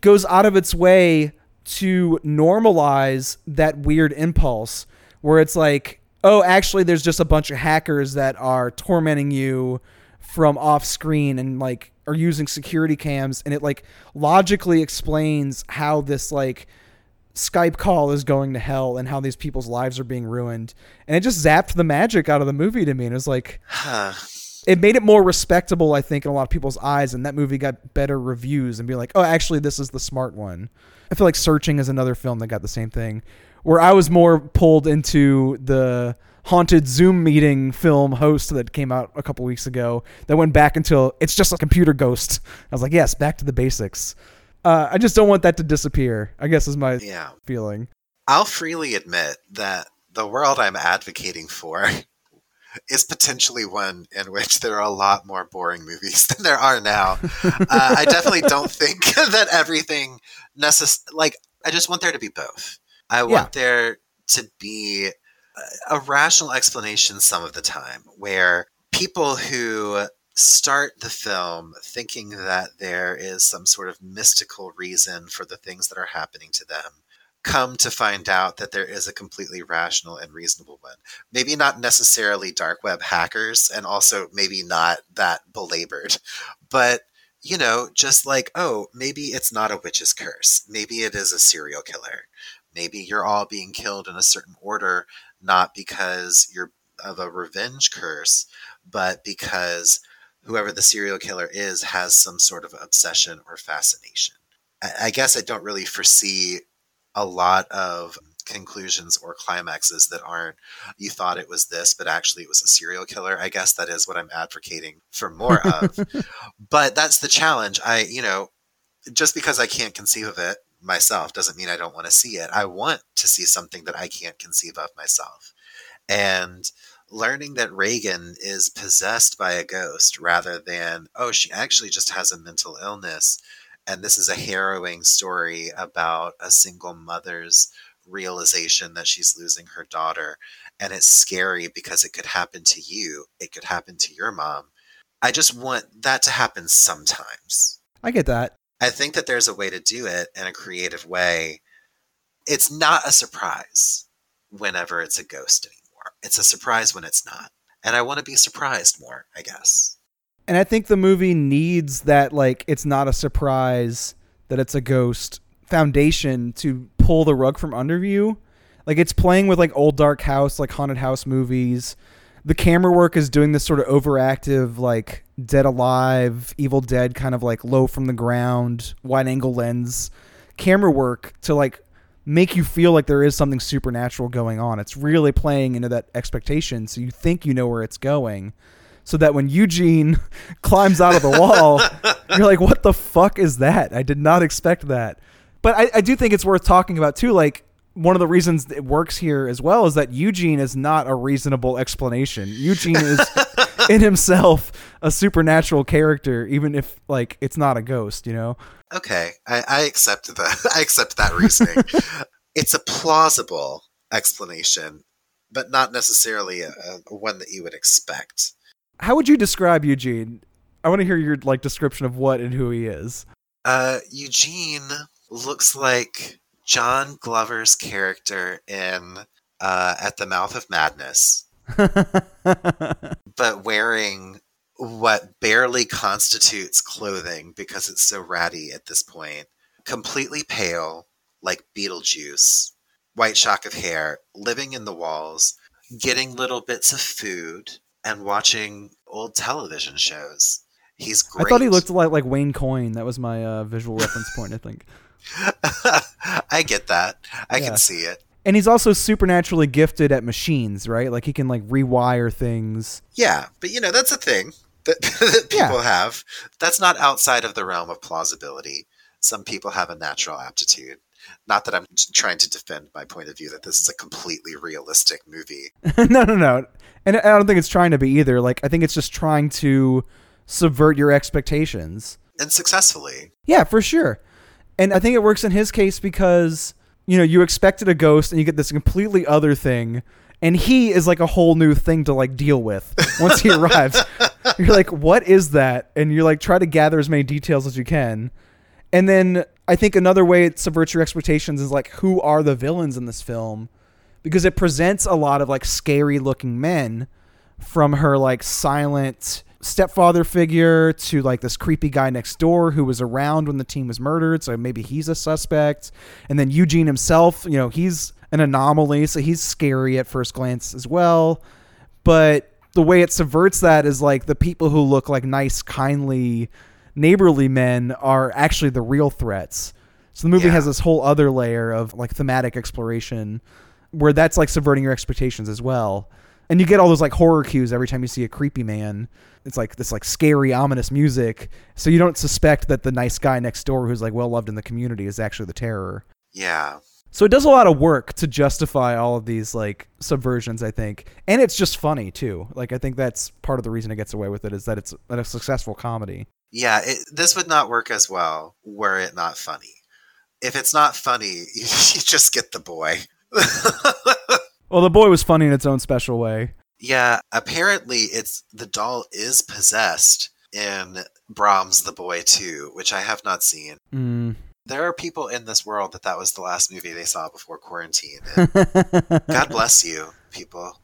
goes out of its way to normalize that weird impulse where it's like, oh, actually, there's just a bunch of hackers that are tormenting you from off screen and like are using security cams. And it like logically explains how this like Skype call is going to hell and how these people's lives are being ruined. And it just zapped the magic out of the movie to me. And it was like. it made it more respectable, I think, in a lot of people's eyes, and that movie got better reviews and be like, oh, actually, this is the smart one. I feel like Searching is another film that got the same thing, where I was more pulled into the haunted Zoom meeting film host that came out a couple weeks ago that went back until it's just a computer ghost. I was like, yes, back to the basics. Uh, I just don't want that to disappear. I guess is my Yeah. feeling. I'll freely admit that the world I'm advocating for is potentially one in which there are a lot more boring movies than there are now. uh, I definitely don't think that everything necess- like I just want there to be both. I want Yeah. there to be a, a rational explanation some of the time where people who start the film thinking that there is some sort of mystical reason for the things that are happening to them come to find out that there is a completely rational and reasonable one. Maybe not necessarily dark web hackers, and also maybe not that belabored, but you know, just like, oh, maybe it's not a witch's curse. Maybe it is a serial killer. Maybe you're all being killed in a certain order, not because you're of a revenge curse, but because whoever the serial killer is has some sort of obsession or fascination. I, guess I don't really foresee a lot of conclusions or climaxes that aren't you thought it was this but actually it was a serial killer i guess that is what i'm advocating for more of. But that's the challenge. I you know just because i can't conceive of it myself doesn't mean i don't want to see it. I want to see something that i can't conceive of myself. And learning that Regan is possessed by a ghost rather than oh she actually just has a mental illness and this is a harrowing story about a single mother's realization that she's losing her daughter and it's scary because it could happen to you it could happen to your mom. I just want that to happen sometimes. I get that. i think that there's a way to do it in a creative way. It's not a surprise whenever it's a ghost anymore. It's a surprise when it's not. And i want to be surprised more i guess And I think the movie needs that like it's not a surprise that it's a ghost foundation to pull the rug from under you. Like it's playing with like old dark house, like haunted house movies. The camera work is doing this sort of overactive, like dead alive, evil dead kind of like low from the ground, wide angle lens camera work to like make you feel like there is something supernatural going on. It's really playing into that expectation so you think you know where it's going so that when Eugene climbs out of the wall, you're like, what the fuck is that? I did not expect that. But I, I do think it's worth talking about too. Like, one of the reasons it works here as well is that Eugene is not a reasonable explanation. Eugene is in himself a supernatural character, even if like it's not a ghost, you know? Okay, I, I accept that. I accept that reasoning. it's a plausible explanation, but not necessarily a, a one that you would expect. How would you describe Eugene? I want to hear your like description of what and who he is. Uh, Eugene looks like John Glover's character in uh, At the Mouth of Madness, but wearing what barely constitutes clothing because it's so ratty at this point. Completely pale, like Beetlejuice, white shock of hair, living in the walls, getting little bits of food, and watching old television shows. He's great. I thought he looked like like Wayne Coyne. That was my uh, visual reference point. I think. I get that. I Yeah. can see it. And he's also supernaturally gifted at machines, right? Like he can like rewire things. Yeah, but you know that's a thing that, that Yeah. people have. That's not outside of the realm of plausibility. Some people have a natural aptitude. Not that I'm trying to defend my point of view that this is a completely realistic movie. no, no, no. And I don't think it's trying to be either. Like I think it's just trying to subvert your expectations. And successfully. Yeah, for sure. And I think it works in his case because, you know, you expected a ghost and you get this completely other thing. And he is like a whole new thing to like deal with once he arrives. You're like, what is that? And you're like, try to gather as many details as you can. And then I think another way it subverts your expectations is like, who are the villains in this film? Because it presents a lot of like scary looking men from her like silent stepfather figure to like this creepy guy next door who was around when the team was murdered so maybe he's a suspect and then Eugene himself you know he's an anomaly so he's scary at first glance as well but the way it subverts that is like the people who look like nice kindly neighborly men are actually the real threats so the movie Yeah. has this whole other layer of like thematic exploration where that's like subverting your expectations as well. And you get all those like horror cues every time you see a creepy man. It's like this like scary, ominous music. So you don't suspect that the nice guy next door who's like well loved in the community is actually the terror. Yeah. So it does a lot of work to justify all of these like subversions, I think. And it's just funny too. Like I think that's part of the reason it gets away with it is that it's a successful comedy. Yeah, it, this would not work as well were it not funny. If it's not funny, you, you just get the boy. Well, the boy was funny in its own special way. yeah, apparently it's the doll is possessed in Brahms the Boy too, which I have not seen. Mm. There are people in this world that that was the last movie they saw before quarantine. God bless you, people.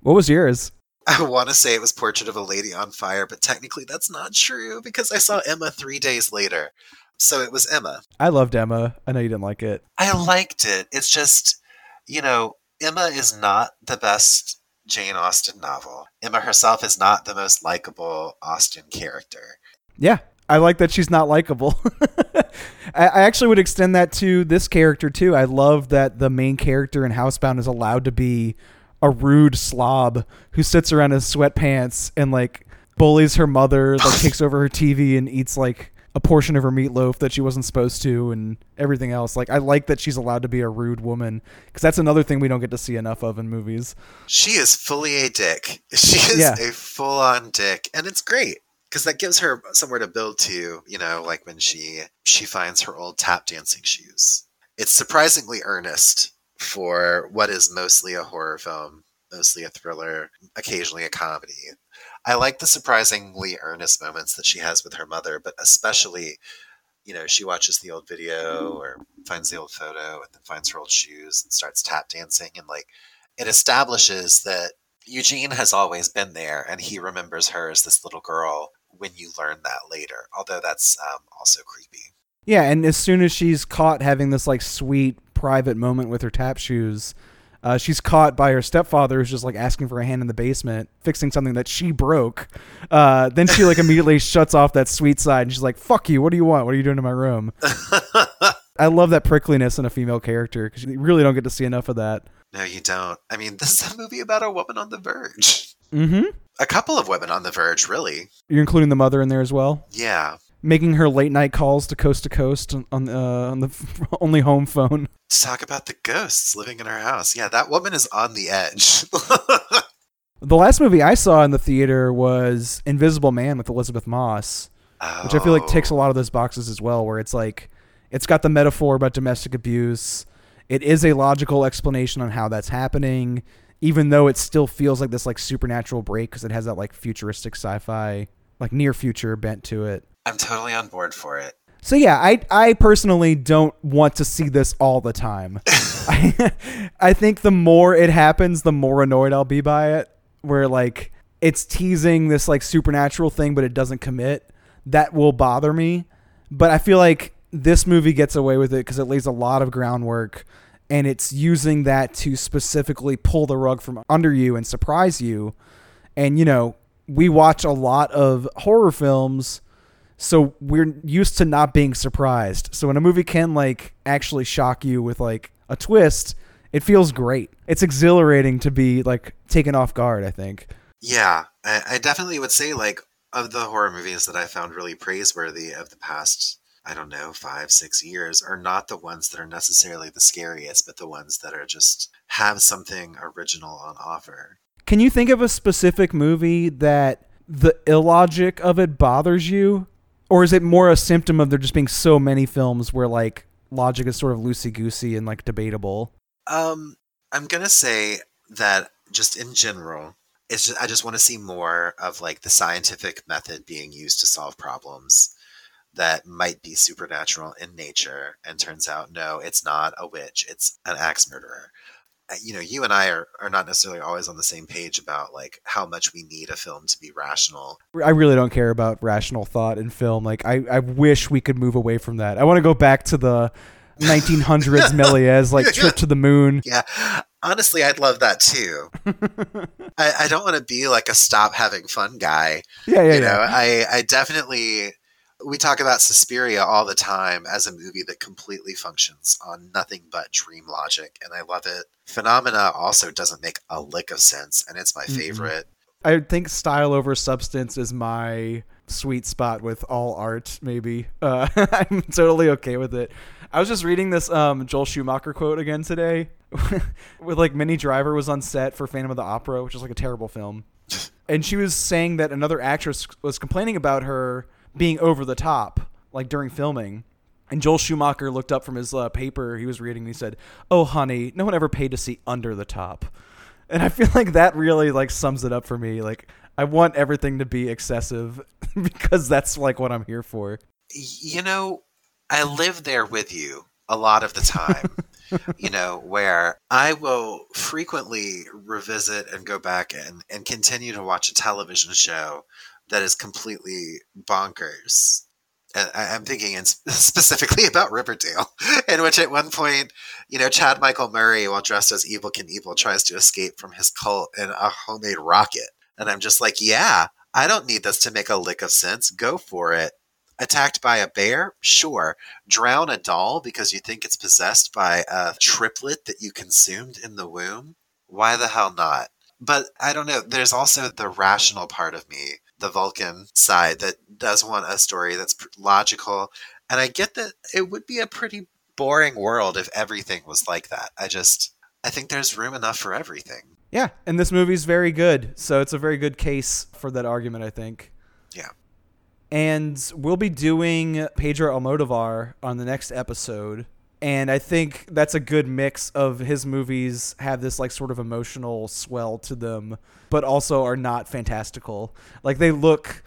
What was yours? I want to say it was Portrait of a Lady on Fire, but technically that's not true because I saw Emma three days later. So it was Emma. I loved Emma. I know you didn't like it. I liked it. It's just, you know, Emma is not the best Jane Austen novel. Emma herself is not the most likable Austen character. Yeah, I like that she's not likable. I, I actually would extend that to this character too. I love that the main character in Housebound is allowed to be a rude slob who sits around in sweatpants and like bullies her mother, like takes over her TV and eats like a portion of her meatloaf that she wasn't supposed to and everything else. Like I like that she's allowed to be a rude woman because that's another thing we don't get to see enough of in movies. She is fully a dick. She is Yeah. a full on dick, and it's great because that gives her somewhere to build to. You know, like when she she finds her old tap dancing shoes. It's surprisingly earnest for what is mostly a horror film, mostly a thriller, occasionally a comedy. I like the surprisingly earnest moments that she has with her mother, but especially, you know, she watches the old video or finds the old photo and then finds her old shoes and starts tap dancing and like it establishes that Eugene has always been there and he remembers her as this little girl when you learn that later, although that's um, also creepy. Yeah, and as soon as she's caught having this like sweet private moment with her tap shoes, uh, she's caught by her stepfather who's just like asking for a hand in the basement, fixing something that she broke. Uh, then she like immediately shuts off that sweet side and she's like, "Fuck you! What do you want? What are you doing in my room?" I love that prickliness in a female character because you really don't get to see enough of that. No, you don't. I mean, this is a movie about a woman on the verge. Mm-hmm. A couple of women on the verge, really. You're including the mother in there as well, Yeah. Making her late night calls to coast to coast on- on uh, on the only home phone. Talk about the ghosts living in her house. Yeah, that woman is on the edge. The last movie I saw in the theater was Invisible Man with Elisabeth Moss, which I feel like ticks a lot of those boxes as well, where it's like it's got the metaphor about domestic abuse. It is a logical explanation on how that's happening, even though it still feels like this like supernatural break because it has that like futuristic sci-fi, like near future bent to it. I'm totally on board for it. So yeah, I I personally don't want to see this all the time. I, I think the more it happens, the more annoyed I'll be by it. Where like it's teasing this like supernatural thing, but it doesn't commit. That will bother me. But I feel like this movie gets away with it because it lays a lot of groundwork, and it's using that to specifically pull the rug from under you and surprise you. And you know, we watch a lot of horror films so we're used to not being surprised. So when a movie can like actually shock you with like a twist, it feels great. It's exhilarating to be like taken off guard, I think. Yeah, I, I definitely would say like of the horror movies that I found really praiseworthy of the past, I don't know, five, six years, are not the ones that are necessarily the scariest, but the ones that are just have something original on offer. Can you think of a specific movie that the illogic of it bothers you? Or is it more a symptom of there just being so many films where like logic is sort of loosey goosey and like debatable? Um, I'm gonna say that just in general, it's just, I just want to see more of like the scientific method being used to solve problems that might be supernatural in nature, and turns out no, it's not a witch, it's an axe murderer. You know, you and I are, are not necessarily always on the same page about like how much we need a film to be rational. I really don't care about rational thought in film. Like I, I wish we could move away from that. I want to go back to the 1900s Méliès like trip to the moon. Yeah, honestly, I'd love that too. I, I don't want to be like a stop having fun guy. Yeah, yeah, you know. I, I definitely we talk about Suspiria all the time as a movie that completely functions on nothing but dream logic, and I love it. Phenomena also doesn't make a lick of sense, and it's my favorite I think style over substance is my sweet spot with all art. Maybe uh, I'm totally okay with it. I was just reading this um, Joel Schumacher quote again today, with like Minnie Driver was on set for Phantom of the Opera, which is like a terrible film, and she was saying that another actress was complaining about her being over the top, like during filming. And Joel Schumacher looked up from his uh, paper he was reading and he said, "Oh, honey, no one ever paid to see under the top." And I feel like that really like sums it up for me. Like I want everything to be excessive because that's like what I'm here for. You know, I live there with you a lot of the time. you know, where I will frequently revisit and go back and, and continue to watch a television show that is completely bonkers. I- I'm thinking in specifically about Riverdale, in which at one point, you know, Chad Michael Murray, while dressed as Evel Knievel, tries to escape from his cult in a homemade rocket. And I'm just like, yeah, I don't need this to make a lick of sense. Go for it. Attacked by a bear? Sure. Drown a doll because you think it's possessed by a triplet that you consumed in the womb? Why the hell not? But I don't know. There's also the rational part of me, the Vulcan side, that does want a story that's logical. And I get that it would be a pretty boring world if everything was like that. I just, I think there's room enough for everything. Yeah, and this movie's very good, so it's a very good case for that argument, I think. Yeah. And we'll be doing Pedro Almodovar on the next episode. And I think that's a good mix of his movies have this like sort of emotional swell to them, but also are not fantastical. Like they look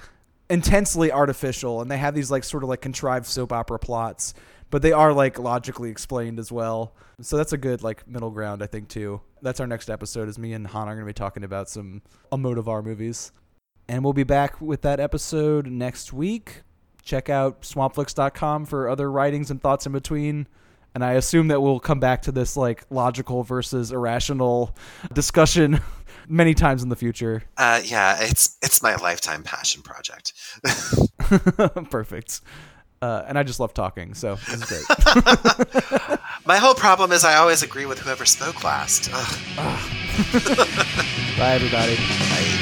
intensely artificial and they have these like sort of like contrived soap opera plots, but they are like logically explained as well. So that's a good like middle ground, I think too. That's our next episode. Is me and Han are going to be talking about some Almodovar movies, and we'll be back with that episode next week. Check out swampflix.com for other writings and thoughts in between. And I assume that we'll come back to this like logical versus irrational discussion many times in the future. Uh, yeah, it's it's my lifetime passion project. Perfect. Uh, and I just love talking, so this is great. my whole problem is I always agree with whoever spoke last. Bye, everybody. Bye.